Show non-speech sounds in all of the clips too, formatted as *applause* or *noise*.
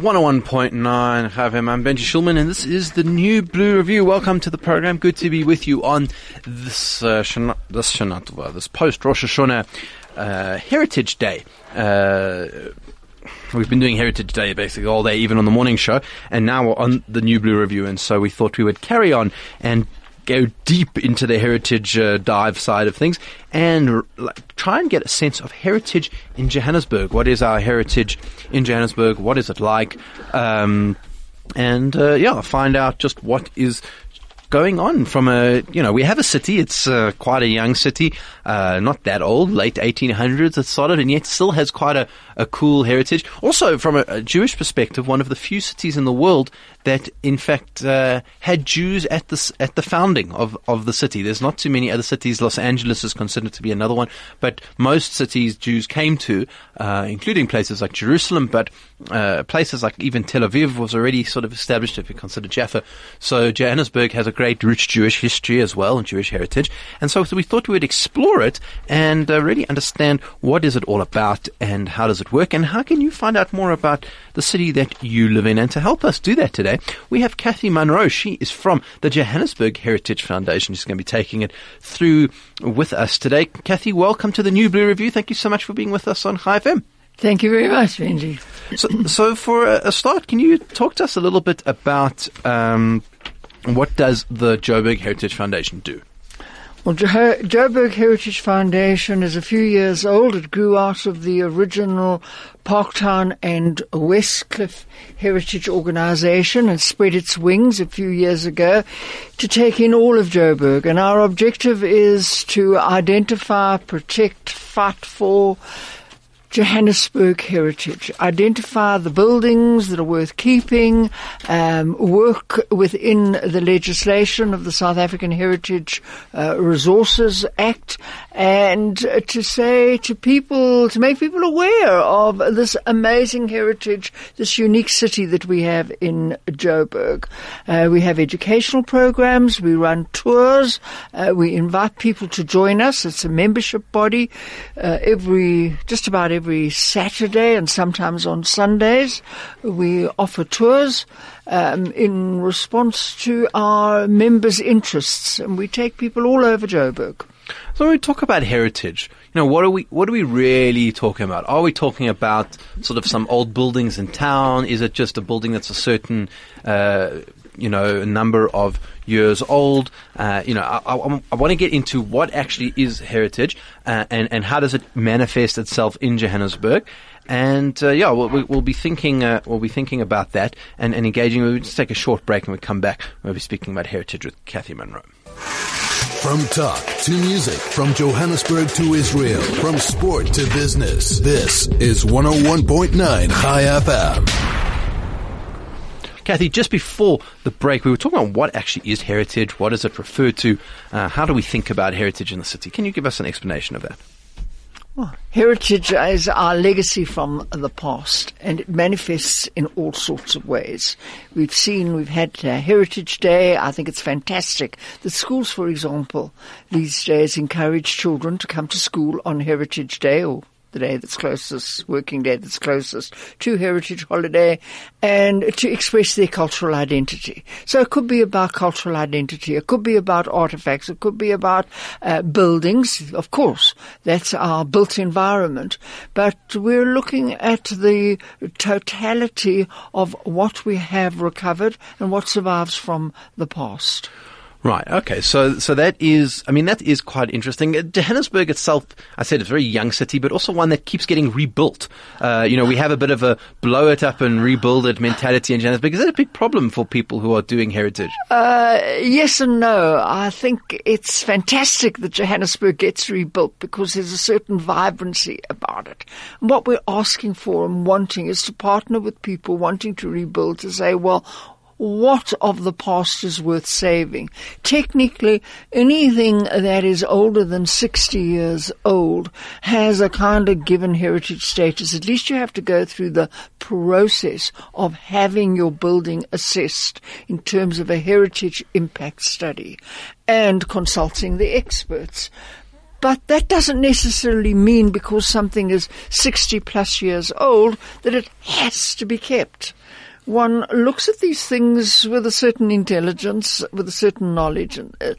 101.9 FM. I'm Benji Schulman, and this is the New Blue Review. Welcome to the program. Good to be with you on this uh, Shana, this this post Rosh Hashanah uh, Heritage Day. Uh, we've been doing Heritage Day basically all day, even on the morning show, and now we're on the New Blue Review, and so we thought we would carry on and go deep into the heritage uh, dive side of things and like, try and get a sense of heritage in Johannesburg. What is our heritage in Johannesburg? What is it like? Um, and uh, yeah, find out just what is going on from a, you know, we have a city. It's uh, quite a young city, uh, not that old, late 1800s it started, and yet still has quite a, a cool heritage. Also, from a, a Jewish perspective, one of the few cities in the world that, in fact, uh, had Jews at the at the founding of, of the city. There's not too many other cities. Los Angeles is considered to be another one, but most cities Jews came to, uh, including places like Jerusalem, but uh, places like even Tel Aviv was already sort of established if you consider Jaffa. So Johannesburg has a great rich Jewish history as well and Jewish heritage, and so we thought we would explore it and uh, really understand what is it all about and how does it work and how can you find out more about the city that you live in. And to help us do that today, we have Kathy Munro. She is from the Johannesburg Heritage Foundation. She's going to be taking it through with us today. Kathy, welcome to the New Blue Review. Thank you so much for being with us on Chai FM. Thank you very much, Benji. So, so for a start, can you talk to us a little bit about um, what does the Joburg Heritage Foundation do? Well, jo- Joburg Heritage Foundation is a few years old. It grew out of the original Parktown and Westcliff Heritage Organisation and spread its wings a few years ago to take in all of Joburg. And our objective is to identify, protect, fight for, Johannesburg heritage. Identify the buildings that are worth keeping, um, work within the legislation of the South African Heritage uh, Resources Act, and to say to people, to make people aware of this amazing heritage, this unique city that we have in Joburg. Uh, we have educational programs, we run tours, uh, we invite people to join us. It's a membership body uh, every, just about every every Saturday and sometimes on Sundays. We offer tours um, in response to our members' interests, and we take people all over Joburg. So when we talk about heritage, you know, what are we what are we really talking about? Are we talking about sort of some old buildings in town? Is it just a building that's a certain uh, you know, a number of years old. Uh, you know, I, I, I want to get into what actually is heritage uh, and, and how does it manifest itself in Johannesburg. And uh, yeah, we'll, we'll, be thinking uh, we'll be thinking about that and, and engaging. We'll just take a short break and we'll come back. We'll be speaking about heritage with Kathy Munro. From talk to music, from Johannesburg to Israel, from sport to business, this is 101.9 Chai FM. Kathy, just before the break, we were talking about what actually is heritage, what does it refer to, uh, how do we think about heritage in the city? Can you give us an explanation of that? Well, heritage is our legacy from the past, and it manifests in all sorts of ways. We've seen, we've had uh, Heritage Day. I think it's fantastic. The schools, for example, these days encourage children to come to school on Heritage Day or the day that's closest, working day that's closest to Heritage Holiday, and to express their cultural identity. So it could be about cultural identity, it could be about artifacts, it could be about uh, buildings, of course, that's our built environment, but we're looking at the totality of what we have recovered and what survives from the past. Right. Okay. So, so that is, I mean, that is quite interesting. Uh, Johannesburg itself, I said, it's a very young city, but also one that keeps getting rebuilt. Uh, you know, we have a bit of a blow it up and rebuild it mentality in Johannesburg. Is that a big problem for people who are doing heritage? Uh, yes and no. I think it's fantastic that Johannesburg gets rebuilt because there's a certain vibrancy about it. And what we're asking for and wanting is to partner with people wanting to rebuild to say, well, what of the past is worth saving. Technically, anything that is older than 60 years old has a kind of given heritage status. At least you have to go through the process of having your building assessed in terms of a heritage impact study and consulting the experts. But that doesn't necessarily mean because something is 60 plus years old that it has to be kept. One looks at these things with a certain intelligence, with a certain knowledge. And, uh,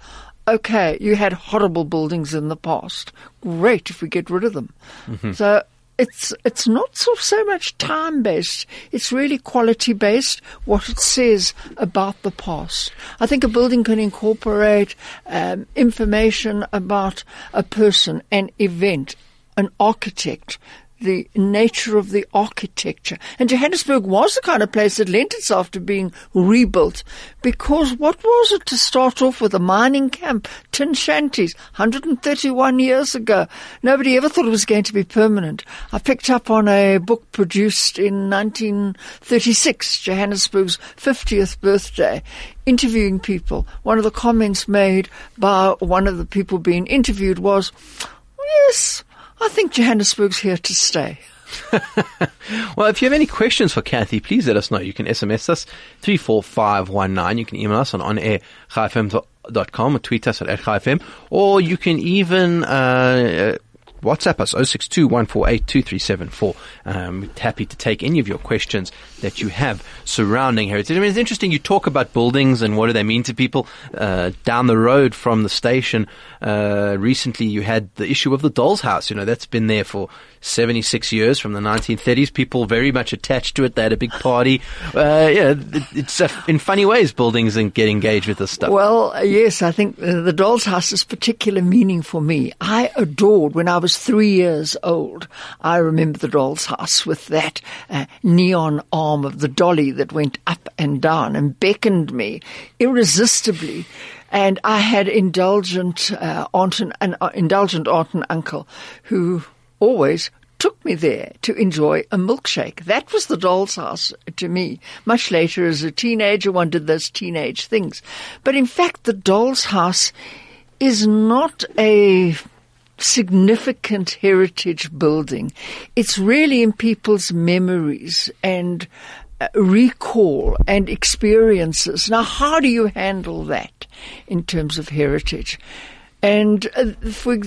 okay, you had horrible buildings in the past. Great if we get rid of them. Mm-hmm. So it's it's not so, so much time based. It's really quality based. What it says about the past. I think a building can incorporate um, information about a person, an event, an architect, the nature of the architecture. And Johannesburg was the kind of place that lent itself to being rebuilt because what was it to start off with? A mining camp, tin shanties, 131 years ago. Nobody ever thought it was going to be permanent. I picked up on a book produced in 1936, Johannesburg's 50th birthday, interviewing people. One of the comments made by one of the people being interviewed was, yes, I think Johannesburg's here to stay. *laughs* well, if you have any questions for Kathy, please let us know. You can SMS us 34519. You can email us on onair.com or tweet us at FM, or you can even uh, WhatsApp us 062 um, happy to take any of your questions that you have surrounding heritage. I mean, it's interesting. You talk about buildings and what do they mean to people. Uh, down the road from the station, uh, recently you had the issue of the Doll's House. You know, that's been there for 76 years from the 1930s. People very much attached to it. They had a big party. *laughs* Uh, yeah, it's uh, in funny ways buildings and get engaged with this stuff. Well, yes, I think the Doll's House has particular meaning for me. I adored when I was three years old. I remember the Doll's House with that uh, neon arm of the dolly that went up and down and beckoned me irresistibly and I had indulgent uh, aunt and, an uh, indulgent aunt and uncle who always took me there to enjoy a milkshake. That was the doll's house to me. Much later, as a teenager, one did those teenage things. But in fact, the doll's house is not a significant heritage building. It's really in people's memories and uh, recall and experiences. Now, how do you handle that in terms of heritage? And uh,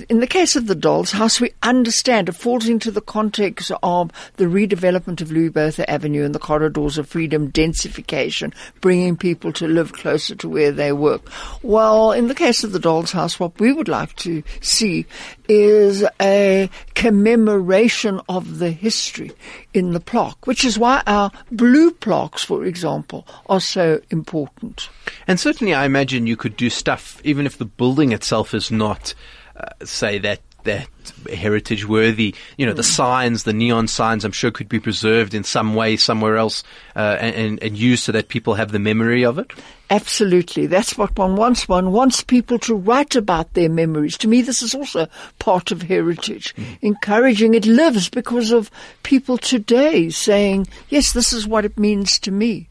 in the case of the Doll's House, we understand it falls into the context of the redevelopment of Louis Botha Avenue and the corridors of freedom, densification, bringing people to live closer to where they work. Well, in the case of the Doll's House, what we would like to see is a commemoration of the history in the plaque, which is why our blue plaques, for example, are so important. And certainly, I imagine you could do stuff even if the building itself is not, uh, say, that that heritage worthy. You know, mm. the signs, the neon signs, I'm sure could be preserved in some way somewhere else uh, and, and used so that people have the memory of it. Absolutely. That's what one wants. One wants people to write about their memories. To me, this is also part of heritage. Mm. Encouraging it lives because of people today saying, yes, this is what it means to me.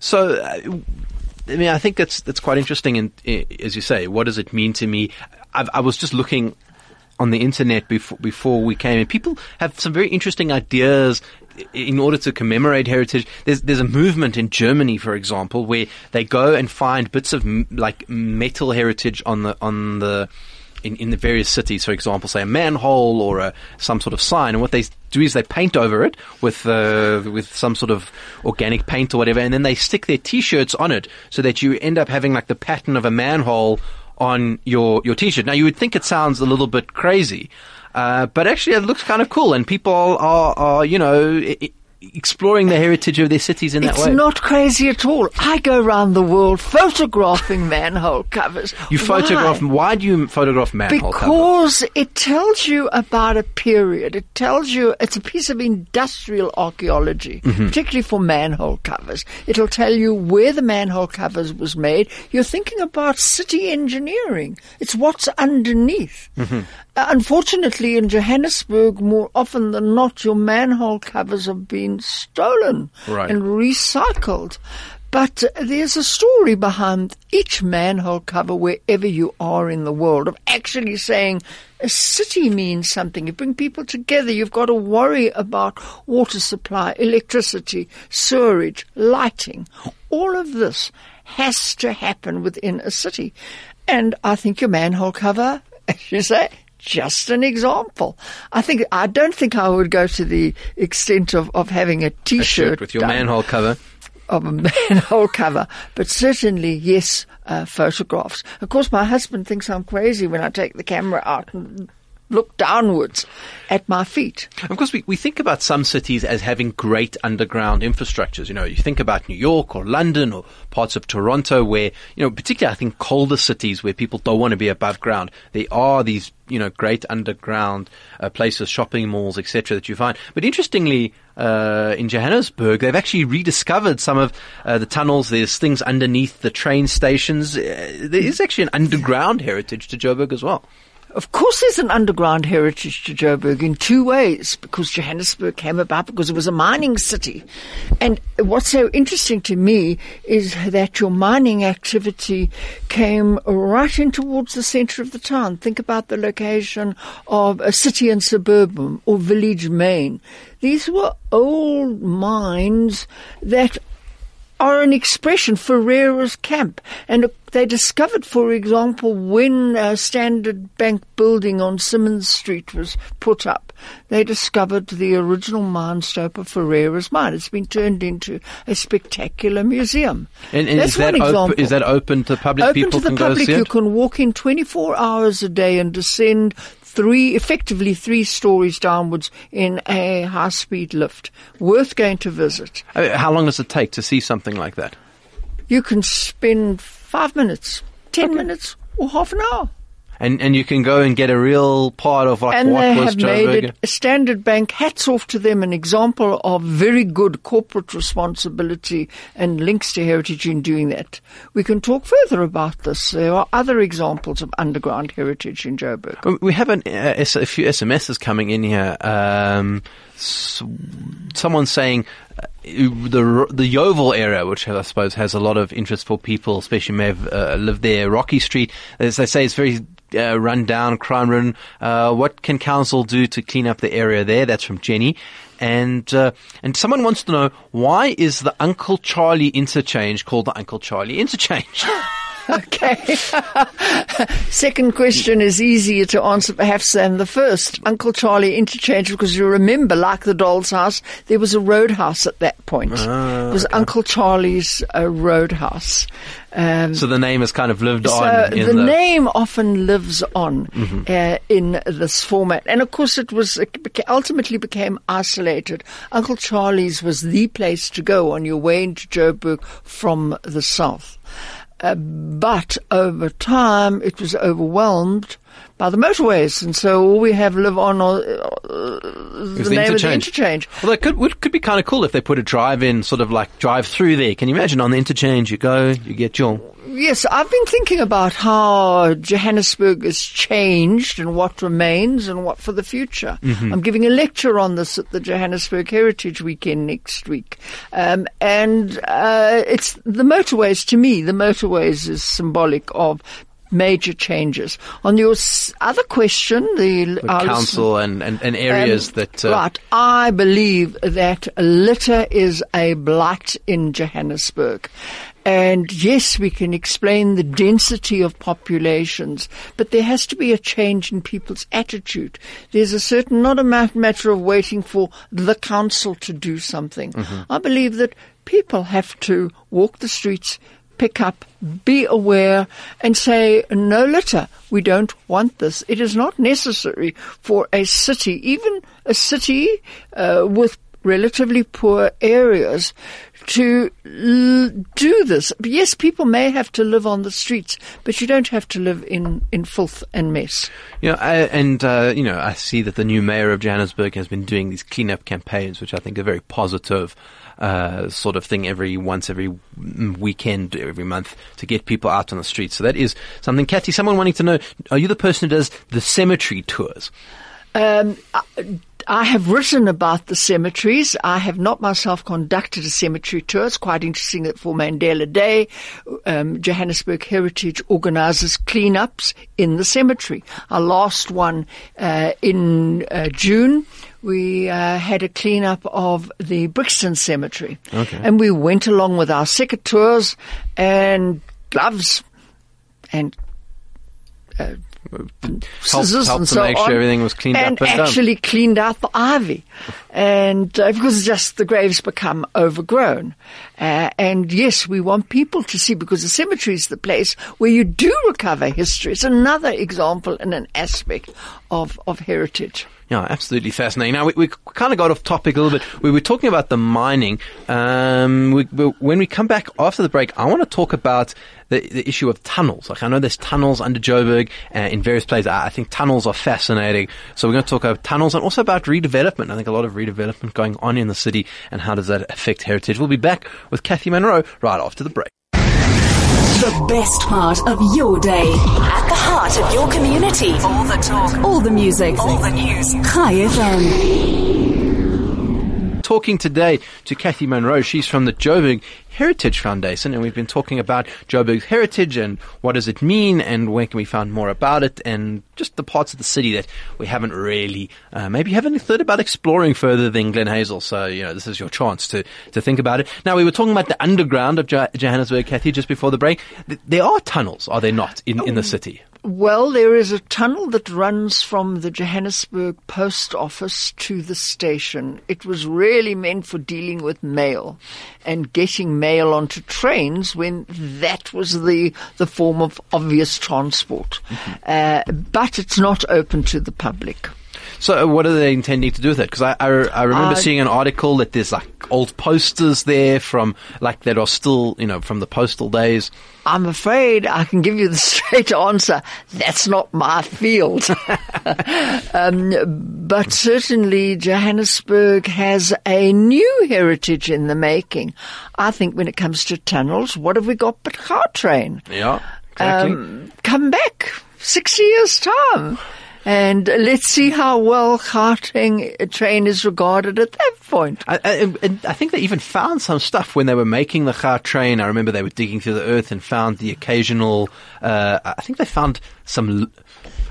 So, uh, I mean, I think that's that's quite interesting. And as you say, what does it mean to me? I've, i was just looking on the internet before before we came, and people have some very interesting ideas in order to commemorate heritage. There's there's a movement in Germany, for example, where they go and find bits of like metal heritage on the on the in, in the various cities, for example, say a manhole or a, some sort of sign, and what they do is they paint over it with uh, with some sort of organic paint or whatever, and then they stick their T-shirts on it so that you end up having like the pattern of a manhole on your your T-shirt. Now you would think it sounds a little bit crazy. Uh, but actually, it looks kind of cool, and people are, are you know, exploring the heritage of their cities in it's that way. It's not crazy at all. I go around the world photographing *laughs* manhole covers. You photograph. Why, why do you photograph manhole because covers? Because it tells you about a period. It tells you it's a piece of industrial archaeology, mm-hmm. particularly for manhole covers. It'll tell you where the manhole covers was made. You're thinking about city engineering. It's what's underneath. Mm-hmm. Uh, unfortunately, in Johannesburg, more often than not, your manhole covers have been stolen right. and recycled. But there's a story behind each manhole cover wherever you are in the world of actually saying a city means something. You bring people together. You've got to worry about water supply, electricity, sewerage, lighting. All of this has to happen within a city. And I think your manhole cover *laughs* as you say, just an example. I think I don't think I would go to the extent of, of having a t-shirt shirt with your manhole cover. of a *laughs* manhole cover, but certainly yes, uh, photographs. Of course, my husband thinks I'm crazy when I take the camera out and look downwards at my feet. Of course, we, we think about some cities as having great underground infrastructures. You know, you think about New York or London or parts of Toronto where, you know, particularly I think colder cities where people don't want to be above ground. There are these, you know, great underground uh, places, shopping malls, etc. that you find. But interestingly, uh, in Johannesburg, they've actually rediscovered some of uh, the tunnels. There's things underneath the train stations. Uh, there is actually an underground heritage to Joburg as well. Of course, there's an underground heritage to Joburg in two ways, because Johannesburg came about because it was a mining city. And what's so interesting to me is that your mining activity came right in towards the centre of the town. Think about the location of a city and suburban or village main. These were old mines that are an expression for Ferreira's camp. And they discovered, for example, when a Standard Bank building on Simmonds Street was put up, they discovered the original mine stope of Ferreira's mine. It's been turned into a spectacular museum. And, and That's is, that one open, example. is that open to the public? Open People to the public. You can walk in 24 hours a day and descend three, effectively three stories downwards in a high-speed lift. Worth going to visit. Uh, How long does it take to see something like that? You can spend five minutes, ten minutes, or half an hour. And and you can go and get a real part of like and what they was have made it a Standard Bank. Hats off to them, an example of very good corporate responsibility and links to heritage in doing that. We can talk further about this. There are other examples of underground heritage in Joburg. We have an, uh, S- a few SMSs coming in here. Um, someone saying the the Yeoville area, which I suppose has a lot of interest for people, especially who may have uh, lived there. Rocky Street, as they say, is very uh, run down, crime ridden. Uh, what can council do to clean up the area there? That's from Jenny. And uh, and someone wants to know why is the Uncle Charlie interchange called the Uncle Charlie interchange? *laughs* Okay. *laughs* Second question is easier to answer perhaps than the first. Uncle Charlie interchange because you remember, like the doll's house, there was a roadhouse at that point. Ah, it was Uncle Charlie's uh, roadhouse. Um, so the name has kind of lived so on. In the, the, name often lives on uh, in this format, and of course, it was it beca- ultimately became isolated. Uncle Charlie's was the place to go on your way into Joburg from the south. Uh, but over time, it was overwhelmed by the motorways, and so all we have live on uh, the, the name of the interchange. interchange. Well, that could would, could be kind of cool if they put a drive-in, sort of like drive-through there. Can you imagine on the interchange? You go, you get your. Yes, I've been thinking about how Johannesburg has changed and what remains and what for the future. I'm giving a lecture on this at the Johannesburg Heritage Weekend next week. Um, and uh, it's the motorways, to me, the motorways is symbolic of major changes. On your other question, the, council and, and, and areas um, that. Uh, right. I believe that litter is a blight in Johannesburg. And yes, we can explain the density of populations, but there has to be a change in people's attitude. There's a certain, not a matter of waiting for the council to do something. I believe that people have to walk the streets, pick up, be aware, and say, no litter. We don't want this. It is not necessary for a city, even a city uh, with relatively poor areas, to l- do this. Yes, people may have to live on the streets, but you don't have to live in, in filth and mess. You know, I, and uh, you know, I see that the new mayor of Johannesburg has been doing these cleanup campaigns, which I think are very positive. Uh, sort of thing every once every weekend, every month to get people out on the streets. So that is something. Kathy, someone wanting to know: Are you the person who does the cemetery tours? Um, I, have written about the cemeteries. I have not myself conducted a cemetery tour. It's quite interesting that for Mandela Day, um, Johannesburg Heritage organises cleanups in the cemetery. Our last one uh, in uh, June. We uh, had a cleanup of the Brixton Cemetery, Okay. and we went along with our secateurs and gloves and uh, helped, helped so make sure everything was cleaned and up and done. actually cleaned out the ivy, and uh, because just the graves become overgrown. Uh, and yes, we want people to see because the cemetery is the place where you do recover history. It's another example and an aspect of of heritage. Yeah, absolutely fascinating. Now, we, we kind of got off topic a little bit. We were talking about the mining. Um, we, we, when we come back after the break, I want to talk about the, the issue of tunnels. Like, I know there's tunnels under Joburg uh, in various places. I, I think tunnels are fascinating. So we're going to talk about tunnels and also about redevelopment. I think a lot of redevelopment going on in the city and how does that affect heritage. We'll be back with Kathy Munro right after the break. The best part of your day. At the heart of your community. All the talk. All the music. All the news. Chai FM. talking today to Kathy Munro. She's from the Joburg Heritage Foundation, and we've been talking about Joburg's heritage and what does it mean, and where can we find more about it, and just the parts of the city that we haven't really, uh, maybe haven't thought about exploring further than Glen Hazel. So, you know, this is your chance to, to think about it. Now, we were talking about the underground of Jo- Johannesburg, Kathy, just before the break. Th- There are tunnels, are there not, in, in the city? Well, there is a tunnel that runs from the Johannesburg post office to the station. It was really meant for dealing with mail and getting mail onto trains when that was the, the form of obvious transport. Uh, but it's not open to the public. So, uh, what are they intending to do with it? Because I, I, I remember Uh, seeing an article that there's like old posters there from like that are still, you know, from the postal days. I'm afraid I can give you the *laughs* straight answer. That's not my field. *laughs* um, but certainly Johannesburg has a new heritage in the making. I think when it comes to tunnels, what have we got but Gautrain? Yeah, exactly. Um, come back, 60 years time. And let's see how well Gauteng train is regarded at that point. I, I, I think they even found some stuff when they were making the Gautrain. I remember they were digging through the earth and found the occasional. Uh, I think they found some.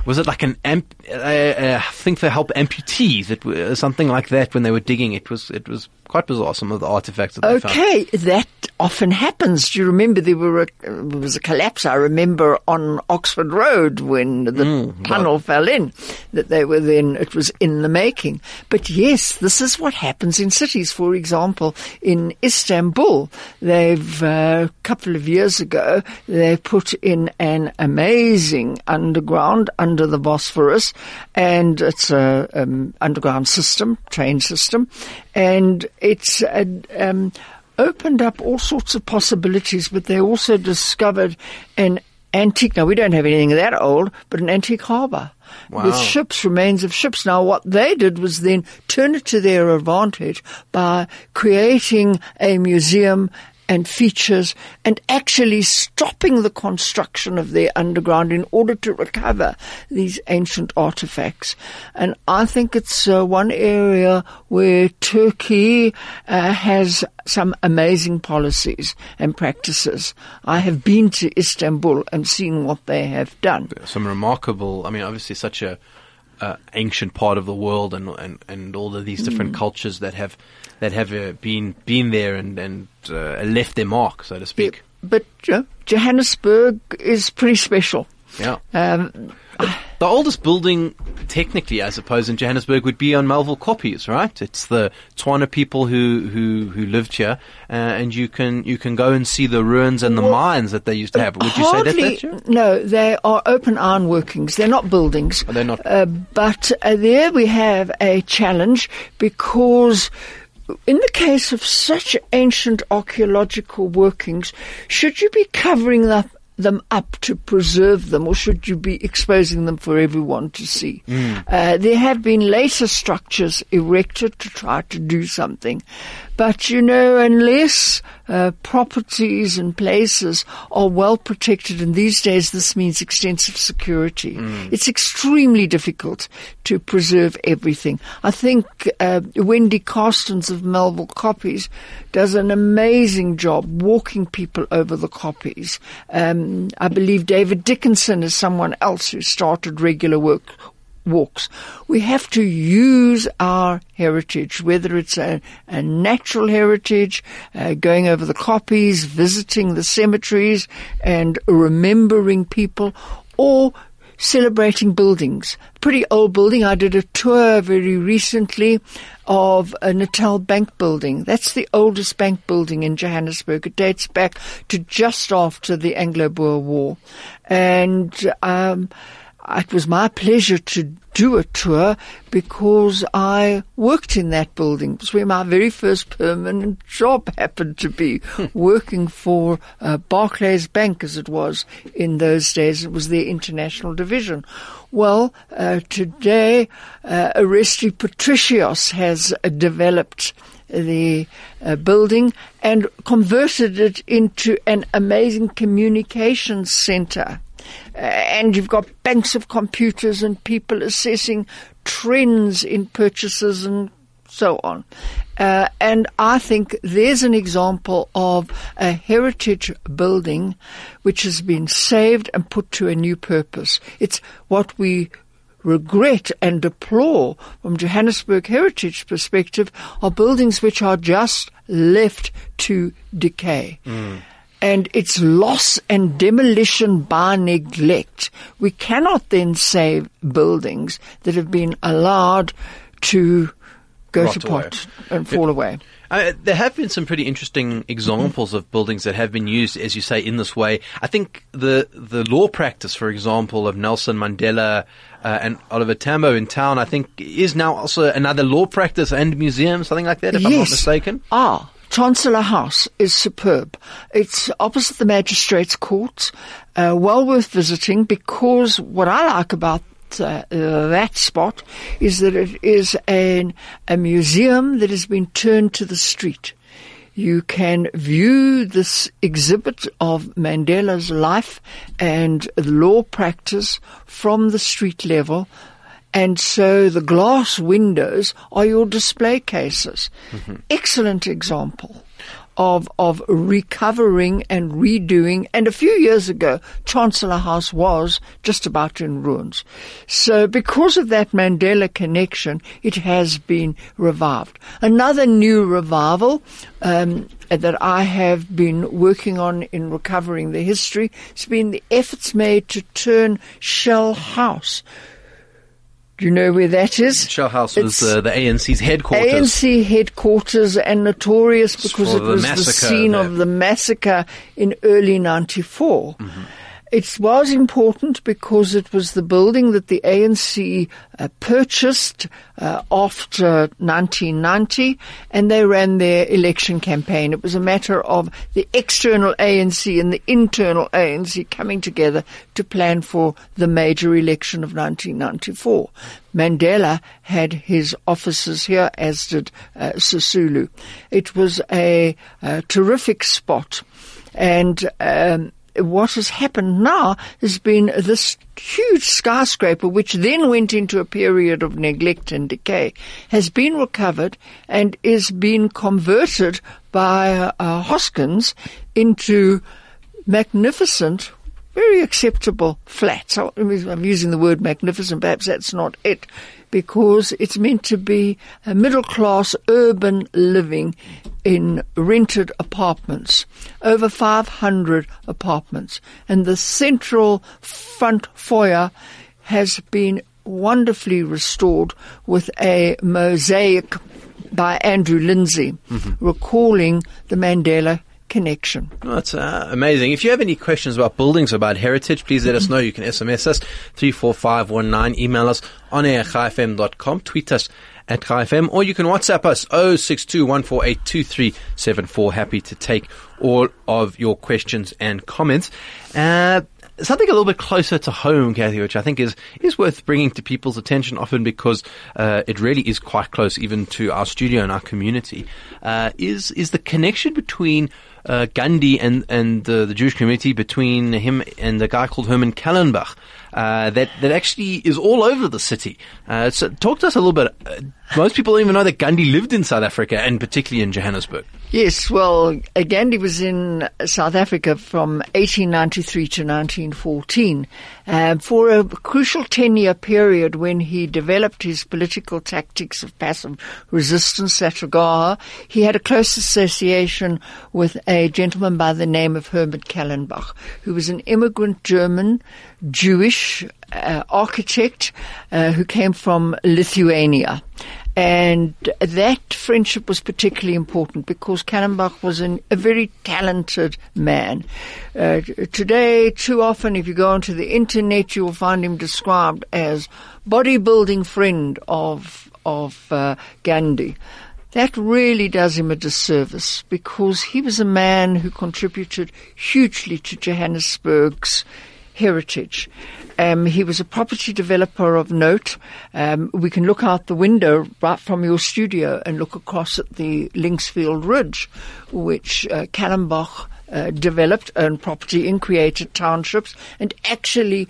Was it like an amp? Uh, uh, I think they help amputees. It something like that when they were digging. It was it was quite bizarre. Some of the artifacts that they found. Okay, that often happens. Do you remember there were a, there was a collapse? I remember on Oxford Road when the Mm, tunnel fell in. That they were then it was in the making. But yes, this is what happens in cities. For example, in Istanbul, they've a couple of years ago they put in an amazing underground under the Bosphorus, and it's a um, underground system, train system, and it's a, um, opened up all sorts of possibilities. But they also discovered an antique. Now we don't have anything that old, but an antique harbour. With ships, remains of ships. Now, what they did was then turn it to their advantage by creating a museum and features and actually stopping the construction of their underground in order to recover these ancient artifacts. And I think it's uh, one area where Turkey uh, has some amazing policies and practices. I have been to Istanbul and seen what they have done. some remarkable. I mean, obviously, such a uh, ancient part of the world, and and and all of these different Mm. cultures that have that have uh, been been there and and uh, left their mark, so to speak. But uh, Johannesburg is pretty special. Yeah. Um, The oldest building, technically, I suppose, in Johannesburg would be on Melville Koppies, right? It's the Tswana people who, who, who lived here, uh, and you can you can go and see the ruins and the Well, mines that they used to have. Would you say that's? No, they are open iron workings. They're not buildings. Oh, they're not. Uh, but uh, there we have a challenge because. In the case of such ancient archaeological workings, should you be covering up, them up to preserve them, or should you be exposing them for everyone to see? Uh, there have been later structures erected to try to do something, but you know, unless uh, properties and places are well protected, and these days this means extensive security. It's extremely difficult to preserve everything. I think uh, Wendy Carstens of Melville Koppies does an amazing job walking people over the Koppies. Um, I believe David Dickinson is someone else who started regular work walks. We have to use our heritage, whether it's a, a natural heritage, uh, going over the Koppies, visiting the cemeteries, and remembering people, or celebrating buildings. Pretty old building. I did a tour very recently of a Natal Bank building. That's the oldest bank building in Johannesburg. It dates back to just after the Anglo-Boer War. And, um, it was my pleasure to do a tour because I worked in that building. It was where my very first permanent job happened to be, working for uh, Barclays Bank as it was in those days. It was their international division. Well, uh, today, uh, Aresti Patricios has uh, developed the uh, building and converted it into an amazing communications center. Uh, and you've got banks of computers and people assessing trends in purchases and so on. Uh, and I think there's an example of a heritage building which has been saved and put to a new purpose. It's what we regret and deplore from Johannesburg heritage perspective are buildings which are just left to decay. Mm and its loss and demolition by neglect. We cannot then save buildings that have been allowed to go to away. pot and fall away. Uh, there have been some pretty interesting examples of buildings that have been used, as you say, in this way. I think the the law practice, for example, of Nelson Mandela uh, and Oliver Tambo in town, I think, is now also another law practice and museum, something like that, if I'm not mistaken. Ah, Chancellor House is superb. It's opposite the Magistrates Court, uh, well worth visiting because what I like about uh, that spot is that it is an, a museum that has been turned to the street. You can view this exhibit of Mandela's life and law practice from the street level and so the glass windows are your display cases. Excellent example of of recovering and redoing. And a few years ago, Chancellor House was just about in ruins. So because of that Mandela connection, it has been revived. Another new revival um, that I have been working on in recovering the history has been the efforts made to turn Shell House. Do you know where that is? Shell House was uh, the ANC's headquarters. ANC headquarters and notorious because it was the scene there. of the massacre in early 94. Mm-hmm. It was important because it was the building that the ANC uh, purchased uh, after 1990 and they ran their election campaign. It was a matter of the external ANC and the internal ANC coming together to plan for the major election of 1994. Mandela had his offices here, as did uh, Sisulu. It was a, a terrific spot. And um, what has happened now has been this huge skyscraper, which then went into a period of neglect and decay, has been recovered and is being converted by uh, Hoskins into magnificent, very acceptable flats. I'm using the word magnificent, perhaps that's not it, because it's meant to be a middle class urban living in rented apartments, over 500 apartments. And the central front foyer has been wonderfully restored with a mosaic by Andrew Lindsay, mm-hmm. recalling the Mandela connection. Oh, That's uh, amazing. If you have any questions about buildings, about heritage, please let us know. You can SMS us 34519, email us on air at tweet us at FM, or you can WhatsApp us 0621482374. Happy to take all of your questions and comments. Uh, Something a little bit closer to home, Kathy, which I think is, is worth bringing to people's attention often because uh, it really is quite close even to our studio and our community, uh, is, is the connection between uh, Gandhi and, and uh, the Jewish community, between him and a guy called Herman Kallenbach, uh, that, that actually is all over the city. Uh, so talk to us a little bit. Most people don't even know that Gandhi lived in South Africa and particularly in Johannesburg. Yes, well, Gandhi was in South Africa from 1893 to 1914 uh, for a crucial 10 year period when he developed his political tactics of passive resistance, at Satyagraha. He had a close association with a gentleman by the name of Herman Kallenbach, who was an immigrant German, Jewish, uh, architect uh, who came from Lithuania. And that friendship was particularly important because Kallenbach was an, a very talented man. Uh, today, too often, if you go onto the internet, you will find him described as bodybuilding friend of of uh, Gandhi. That really does him a disservice because he was a man who contributed hugely to Johannesburg's heritage. Um, he was a property developer of note. Um, we can look out the window right from your studio and look across at the Linksfield Ridge, which uh, Kallenbach uh, developed, owned property in created townships, and actually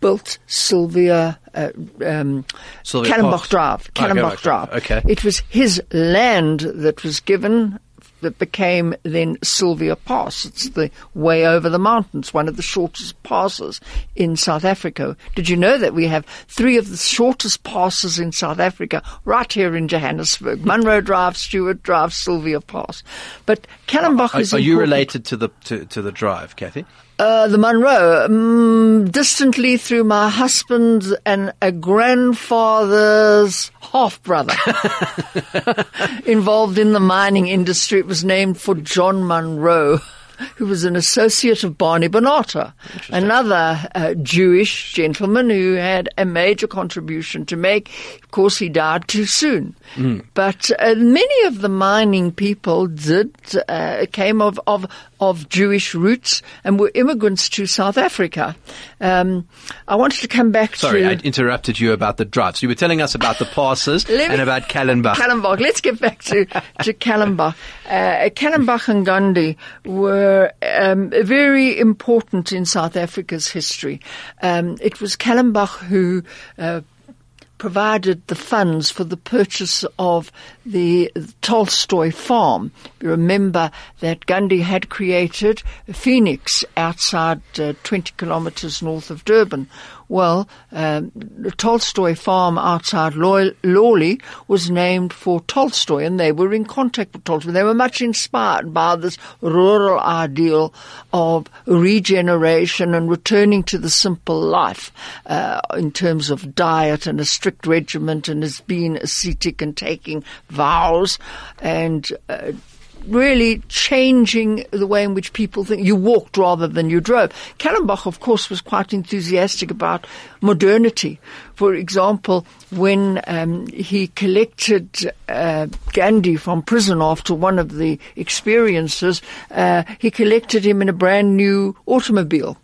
built Sylvia, uh, um, Sylvia Kallenbach Drive. Kallenbach okay, Drive. okay. It was his land that was given that became then Sylvia Pass. It's the way over the mountains, one of the shortest passes in South Africa. Did you know that we have three of the shortest passes in South Africa right here in Johannesburg? Munro Drive, Stewart Drive, Sylvia Pass. But Kallenbach Are, is are you related to the to, to the drive, Kathy? Uh, the Munro, um, distantly through my husband and a grandfather's half brother *laughs* *laughs* involved in the mining industry. It was named for John Munro, who was an associate of Barney Barnato, another uh, Jewish gentleman who had a major contribution to make. Of course, he died too soon. But uh, many of the mining people did uh, came of, of of Jewish roots and were immigrants to South Africa. Um, I wanted to come back to Sorry, to I interrupted you about the drive. So you were telling us about the passes *laughs* me- and about Kallenbach. Kallenbach. Let's get back to, to Kallenbach. Uh, Kallenbach and Gandhi were um, very important in South Africa's history. Um, it was Kallenbach who uh, provided the funds for the purchase of the Tolstoy farm. You remember that Gandhi had created Phoenix outside uh, 20 kilometers north of Durban. Well, um, Tolstoy farm outside Law- Lawley was named for Tolstoy, and they were in contact with Tolstoy. They were much inspired by this rural ideal of regeneration and returning to the simple life uh, in terms of diet and a strict regiment, and as being ascetic and taking vows and. Uh, really changing the way in which people think. You walked rather than you drove. Kallenbach, of course, was quite enthusiastic about modernity. For example, when um, he collected uh, Gandhi from prison after one of the experiences, uh, he collected him in a brand new automobile.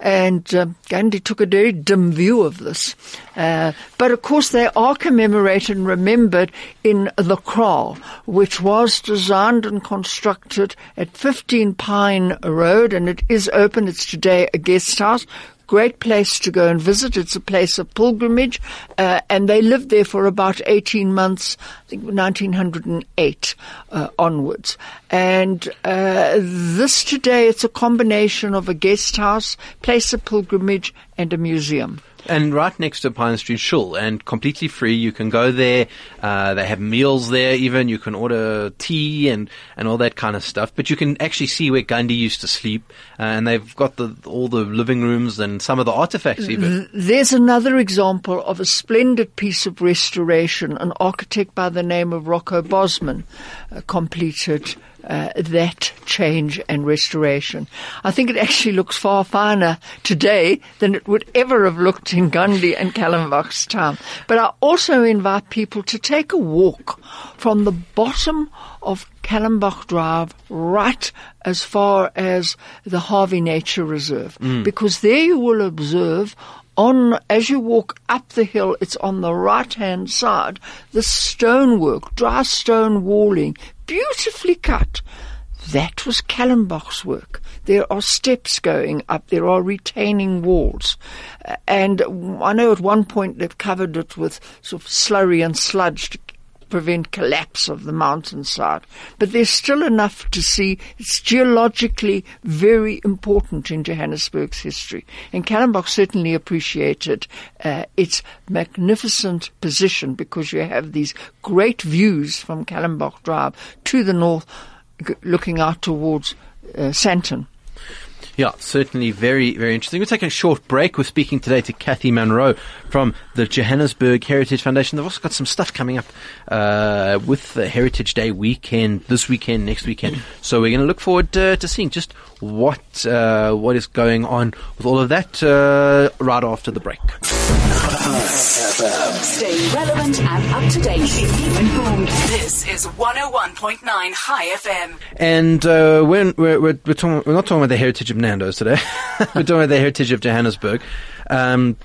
And uh, Gandhi took a very dim view of this. Uh, but of course, they are commemorated and remembered in the Kraal, which was designed and constructed at 15 Pine Road, and it is open. It's today a guest house. Great place to go and visit. It's a place of pilgrimage, uh, and they lived there for about 18 months, I think 1908 uh, onwards. And uh, this today, it's a combination of a guest house, place of pilgrimage, and a museum. And right next to Pine Street Shul, and completely free. You can go there. Uh, they have meals there. Even you can order tea and and all that kind of stuff. But you can actually see where Gandhi used to sleep, uh, and they've got the all the living rooms and some of the artifacts even. There's another example of a splendid piece of restoration. An architect by the name of Rocco Bosman uh, completed uh, that change and restoration. I think it actually looks far finer today than it would ever have looked in Gandhi and Kallenbach's time. But I also invite people to take a walk from the bottom of Kallenbach Drive right as far as the Harvey Nature Reserve, because there you will observe on as you walk up the hill, it's on the right hand side, the stonework, dry stone walling, beautifully cut. That was Kallenbach's work. There are steps going up. There are retaining walls. Uh, And I know at one point they've covered it with sort of slurry and sludge to prevent collapse of the mountainside. But there's still enough to see. It's geologically very important in Johannesburg's history. And Kallenbach certainly appreciated uh, its magnificent position because you have these great views from Kallenbach Drive to the north, looking out towards uh, Sandton. Yeah, certainly very, very interesting. We'll take a short break. We're speaking today to Kathy Munro from the Johannesburg Heritage Foundation. They've also got some stuff coming up uh, with the Heritage Day weekend, this weekend, next weekend. So we're going to look forward uh, to seeing just what uh, what is going on with all of that uh, right after the break. Stay relevant and up to date. Keep informed. This is 101.9 Chai FM. And uh, we're, we're, we're, we're, talking, we're not talking about the heritage of Nando's today. *laughs* we're talking about the heritage of Johannesburg. Um,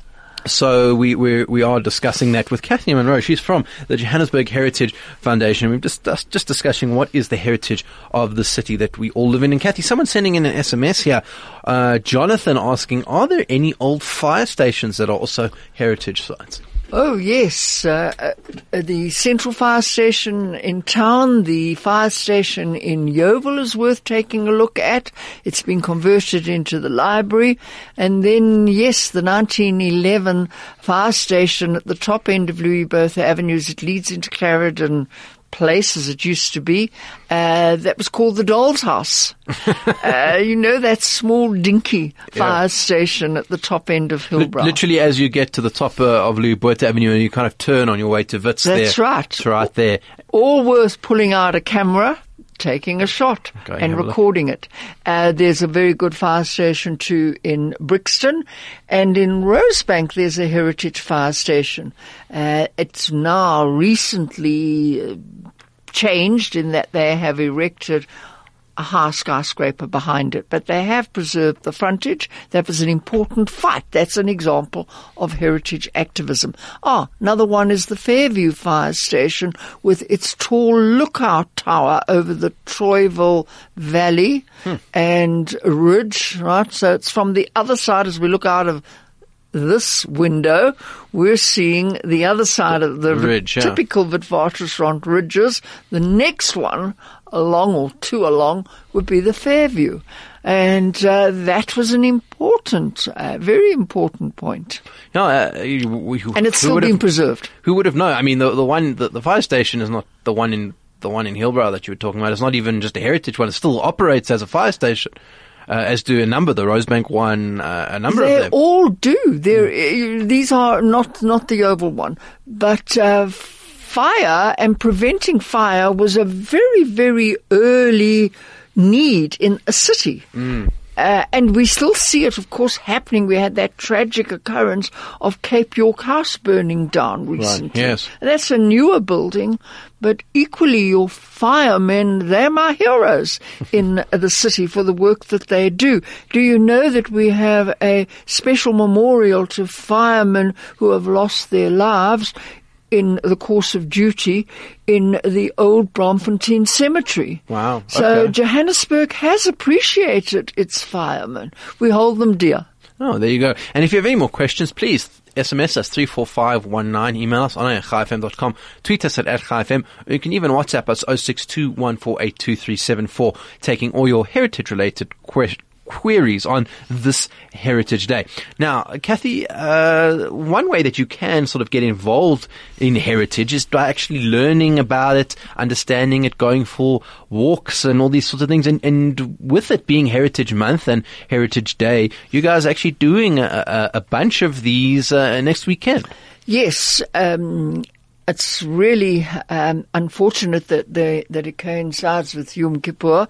so we, we we are discussing that with Kathy Munro. She's from the Johannesburg Heritage Foundation. We're just just discussing what is the heritage of the city that we all live in. And Kathy, someone sending in an SMS here, uh, Jonathan asking, are there any old fire stations that are also heritage sites? Oh, yes. Uh, uh, the Central Fire Station in town, the fire station in Yeoville is worth taking a look at. It's been converted into the library. And then, yes, the 1911 fire station at the top end of Louis Botha Avenues. It leads into Clarendon place as it used to be. Uh, that was called the Doll's House. *laughs* uh, you know that small dinky fire Yeah. station at the top end of Hillbrow. Literally, as you get to the top uh, of Louis Botha Avenue and you kind of turn on your way to Wits That's there. right. It's right there. all worth pulling out a camera, taking a shot, Okay, and have a look. recording it. Uh, there's a very good fire station too in Brixton, and in Rosebank there's a heritage fire station. Uh, it's now recently uh, changed in that they have erected a high skyscraper behind it, but they have preserved the frontage. That was an important fight. That's an example of heritage activism. Ah, another one is the Fairview Fire Station with its tall lookout tower over the Troyville Valley and Ridge, right? So it's from the other side as we look out of this window, we're seeing the other side of the Ridge, typical yeah. Witwatersrand ridges. The next one along or two along would be the Fairview. And uh, that was an important, uh, very important point. No, uh, you- we- who- And it's still being have- preserved. Who would have known? I mean, the the one the, the fire station is not the one in the one in Hillbrow that you were talking about. It's not even just a heritage one. It still operates as a fire station, uh, as do a number. The Rosebank one, uh, a number They of them. all do. They're, uh, These are not, not the oval one, but uh, fire and preventing fire was a very, very early need in a city. Uh, and we still see it, of course, happening. We had that tragic occurrence of Cape York House burning down recently. yes. And that's a newer building, but equally your firemen, they're my heroes *laughs* in the city for the work that they do. Do you know that we have a special memorial to firemen who have lost their lives in the course of duty in the old Braamfontein Cemetery? Wow, So okay. Johannesburg has appreciated its firemen. We hold them dear. Oh, there you go. And if you have any more questions, please SMS us 34519, email us on chaifm.com, tweet us at, at khfm, or you can even WhatsApp us 0621482374, taking all your heritage related questions. Queries on this Heritage Day. Now, Kathy, uh, one way that you can sort of get involved in heritage is by actually learning about it, understanding it, going for walks and all these sorts of things. And, and with it being Heritage Month and Heritage Day, you guys are actually doing a, a, bunch of these uh, next weekend. Yes, um, it's really um, unfortunate that they, that it coincides with Yom Kippur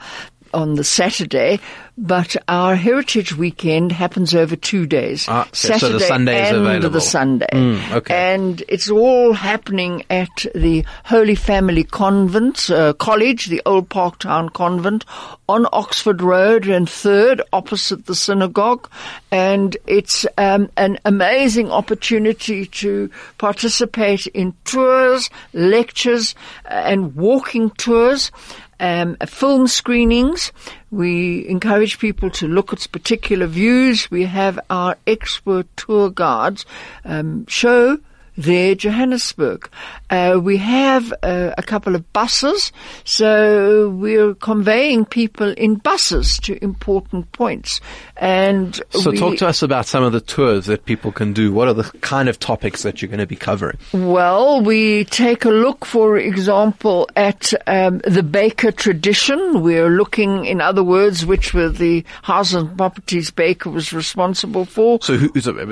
on the Saturday, but our Heritage Weekend happens over two days. Ah, okay, so the Saturday Sunday is and available. the Sunday. Mm, okay. And it's all happening at the Holy Family Convent uh, College, the Old Parktown Convent, on Oxford Road and Third, opposite the synagogue. And it's um, an amazing opportunity to participate in tours, lectures, uh, and walking tours. Um, film screenings. We encourage people to look at particular views. We have our expert tour guides um, show there, Johannesburg. Uh, we have uh, a couple of buses, so we're conveying people in buses to important points. And So we, talk to us about some of the tours that people can do. What are the kind of topics that you're going to be covering? Well, we take a look, for example, at um, the baker tradition. We're looking, in other words, which were the houses and properties baker was responsible for. So who?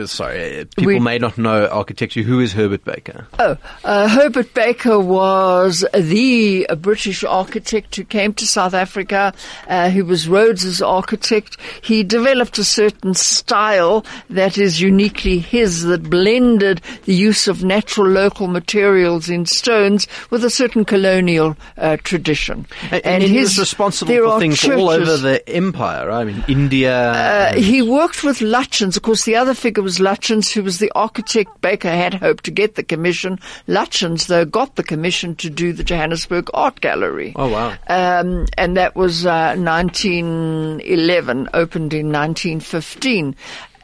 Sorry, uh, people We- may not know architecture. Who is Herbert Baker? Oh, uh, Herbert Baker was the British architect who came to South Africa. Uh, he was Rhodes's architect. He developed a certain style that is uniquely his that blended the use of natural local materials in stones with a certain colonial uh, tradition. And, and he was responsible for things all over the empire. Right? I mean, India. uh, he worked with Lutyens. Of course, the other figure was Lutyens, who was the architect Baker had hoped to get the commission. Lutyens, though, got the commission to do the Johannesburg Art Gallery. Oh, wow. Um, and that was uh, 1911, opened in 1915.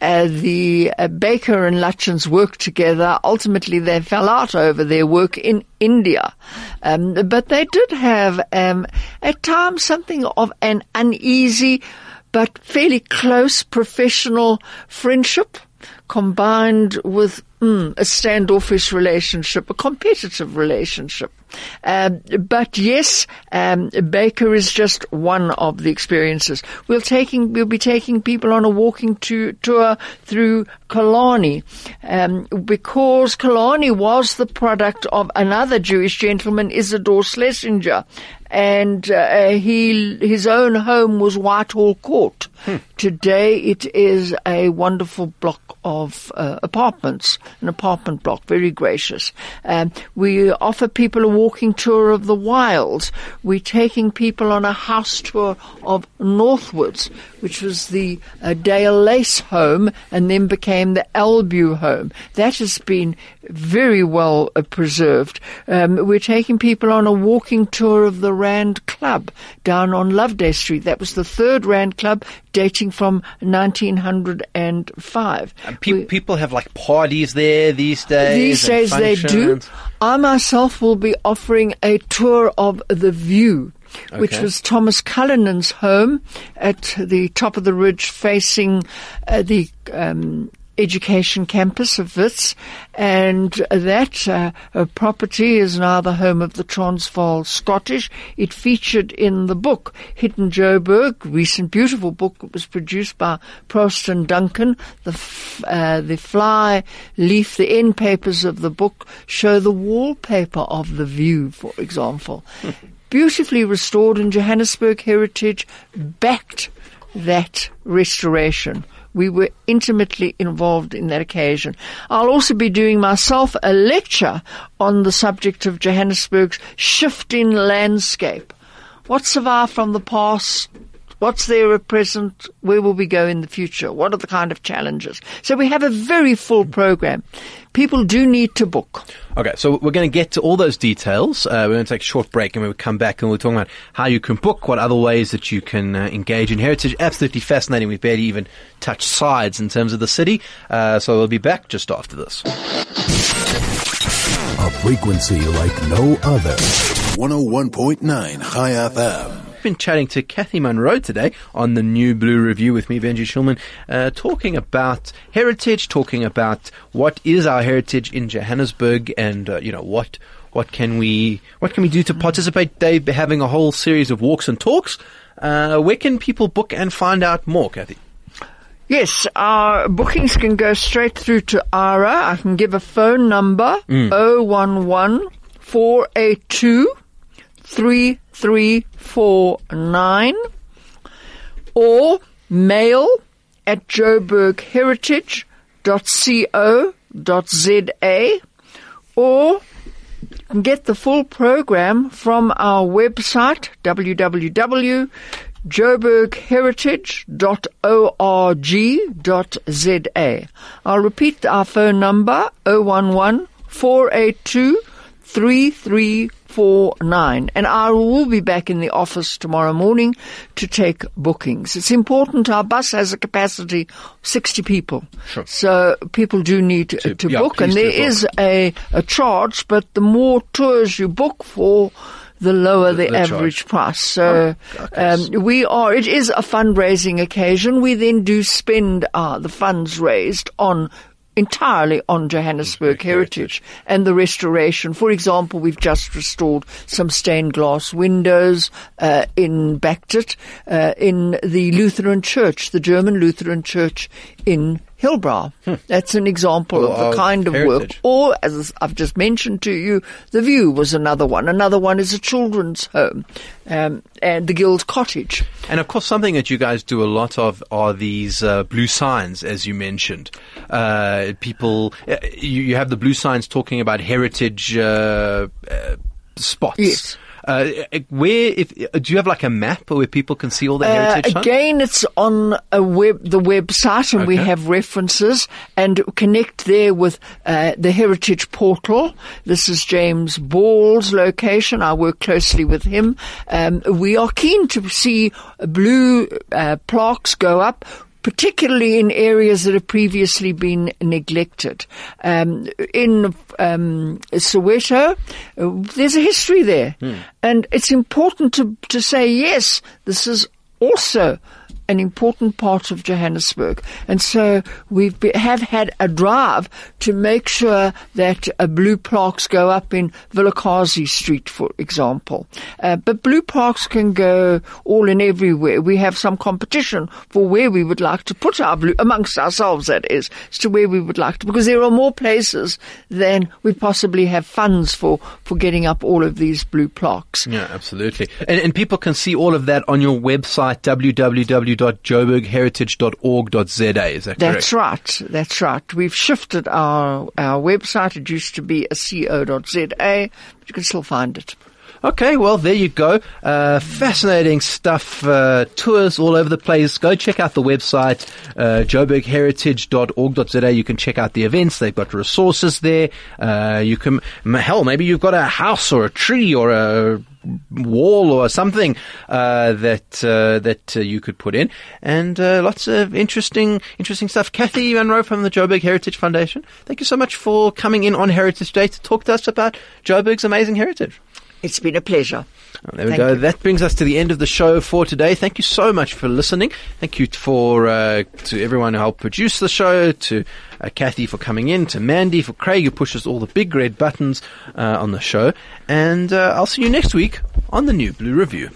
Uh, the uh, Baker and Lutyens worked together. Ultimately, they fell out over their work in India, um, but they did have um, at times something of an uneasy but fairly close professional friendship combined with mm, a standoffish relationship, a competitive relationship. Um, but yes, um, Baker is just one of the experiences. We'll taking we'll be taking people on a walking to, tour through Killarney, um, because Killarney was the product of another Jewish gentleman, Isidore Schlesinger, and uh, he his own home was Whitehall Court. Today it is a wonderful block of uh, apartments, an apartment block, very gracious. Um, we offer people a walking tour of the wilds. We're taking people on a house tour of Northwards, which was the uh, Dale Lace home and then became the Elbu home. That has been very well uh, preserved. Um, we're taking people on a walking tour of the Rand Club down on Loveday Street. That was the third Rand Club dating from 1905. Pe- We- people have like parties there these days. these days they do. I myself will be offering a tour of the view. Which was Thomas Cullinan's home at the top of the ridge facing uh, the um, education campus of Wits. And that uh, uh, property is now the home of the Transvaal Scottish. It featured in the book Hidden Joburg, recent beautiful book that was produced by Prost and Duncan. The, uh, the fly leaf, the end papers of the book show the wallpaper of the view, for example. *laughs* Beautifully restored and Johannesburg Heritage backed that restoration. We were intimately involved in that occasion. I'll also be doing myself a lecture on the subject of Johannesburg's shifting landscape. What survived from the past? What's there at present? Where will we go in the future? What are the kind of challenges? So we have a very full program. People do need to book. Okay, so we're going to get to all those details. Uh, we're going to take a short break and we'll come back and we'll talk about how you can book, what other ways that you can uh, engage in heritage. Absolutely fascinating. We've barely even touched sides in terms of the city. Uh, so we'll be back just after this. A frequency like no other. 101.9 Chai FM. I've been chatting to Kathy Munro today on the New Blue Review with me, Benji Schulman, uh, talking about heritage, talking about what is our heritage in Johannesburg, and uh, you know what what can we what can we do to participate. They're having a whole series of walks and talks. Uh, where can people book and find out more, Kathy? Yes, our bookings can go straight through to ARA. I can give a phone number, 011 482 3349 or mail at joburgheritage.co.za or get the full program from our website www.joburgheritage.org.za. I'll repeat our phone number 011 482 3349. And I will be back in the office tomorrow morning to take bookings. It's important. Our bus has a capacity of 60 people. Sure. So people do need to, To- yeah, book and there book. is a, a charge, but the more tours you book for, the lower the, the charge. average price. So Oh, um, we are. It is a fundraising occasion. We then do spend uh, the funds raised on entirely on Johannesburg heritage and the restoration. For example, we've just restored some stained glass windows uh, in Backtit, uh, in the Lutheran Church, the German Lutheran Church in Hillbrow. That's an example Well, of the kind of work. Or, as I've just mentioned to you, The View was another one. Another one is a children's home, um, and the Guild Cottage. And of course, something that you guys do a lot of are these uh, blue signs, as you mentioned. Uh, people, uh, you, you have the blue signs talking about heritage uh, uh, spots. Yes. Uh, where, if do you have like a map where people can see all the Uh, heritage signs? again, it's on a web, the website, and we have references and connect there with uh, the Heritage Portal. This is James Ball's location. I work closely with him. Um, we are keen to see blue uh, plaques go up. Particularly in areas that have previously been neglected. Um, in um, Soweto, uh, there's a history there. And it's important to, to say, yes, this is also an important part of Johannesburg. And so we have had a drive to make sure that uh, blue plaques go up in Vilakazi Street, for example. Uh, but blue plaques can go all and everywhere. We have some competition for where we would like to put our blue, amongst ourselves that is, as to where we would like to, because there are more places than we possibly have funds for, for getting up all of these blue plaques. Yeah, absolutely. And, and people can see all of that on your website, www.joburgheritage.org.za. Is that correct? That's right. That's right. We've shifted our our website. It used to be a co.za, but you can still find it. Okay, well, there you go. Uh, fascinating stuff. Uh, tours all over the place. Go check out the website, uh, joburgheritage.org.za. You can check out the events. They've got resources there. Uh, you can, hell, maybe you've got a house or a tree or a wall or something uh, that uh, that uh, you could put in, and uh, lots of interesting interesting stuff. Kathy Munro from the Joburg Heritage Foundation. Thank you so much for coming in on Heritage Day to talk to us about Joburg's amazing heritage. It's been a pleasure. Oh, there we Thank go. you. That brings us to the end of the show for today. Thank you so much for listening. Thank you for uh, to everyone who helped produce the show, to uh, Kathy for coming in, to Mandy, for Craig who pushes all the big red buttons uh, on the show, and uh, I'll see you next week on the New Blue Review.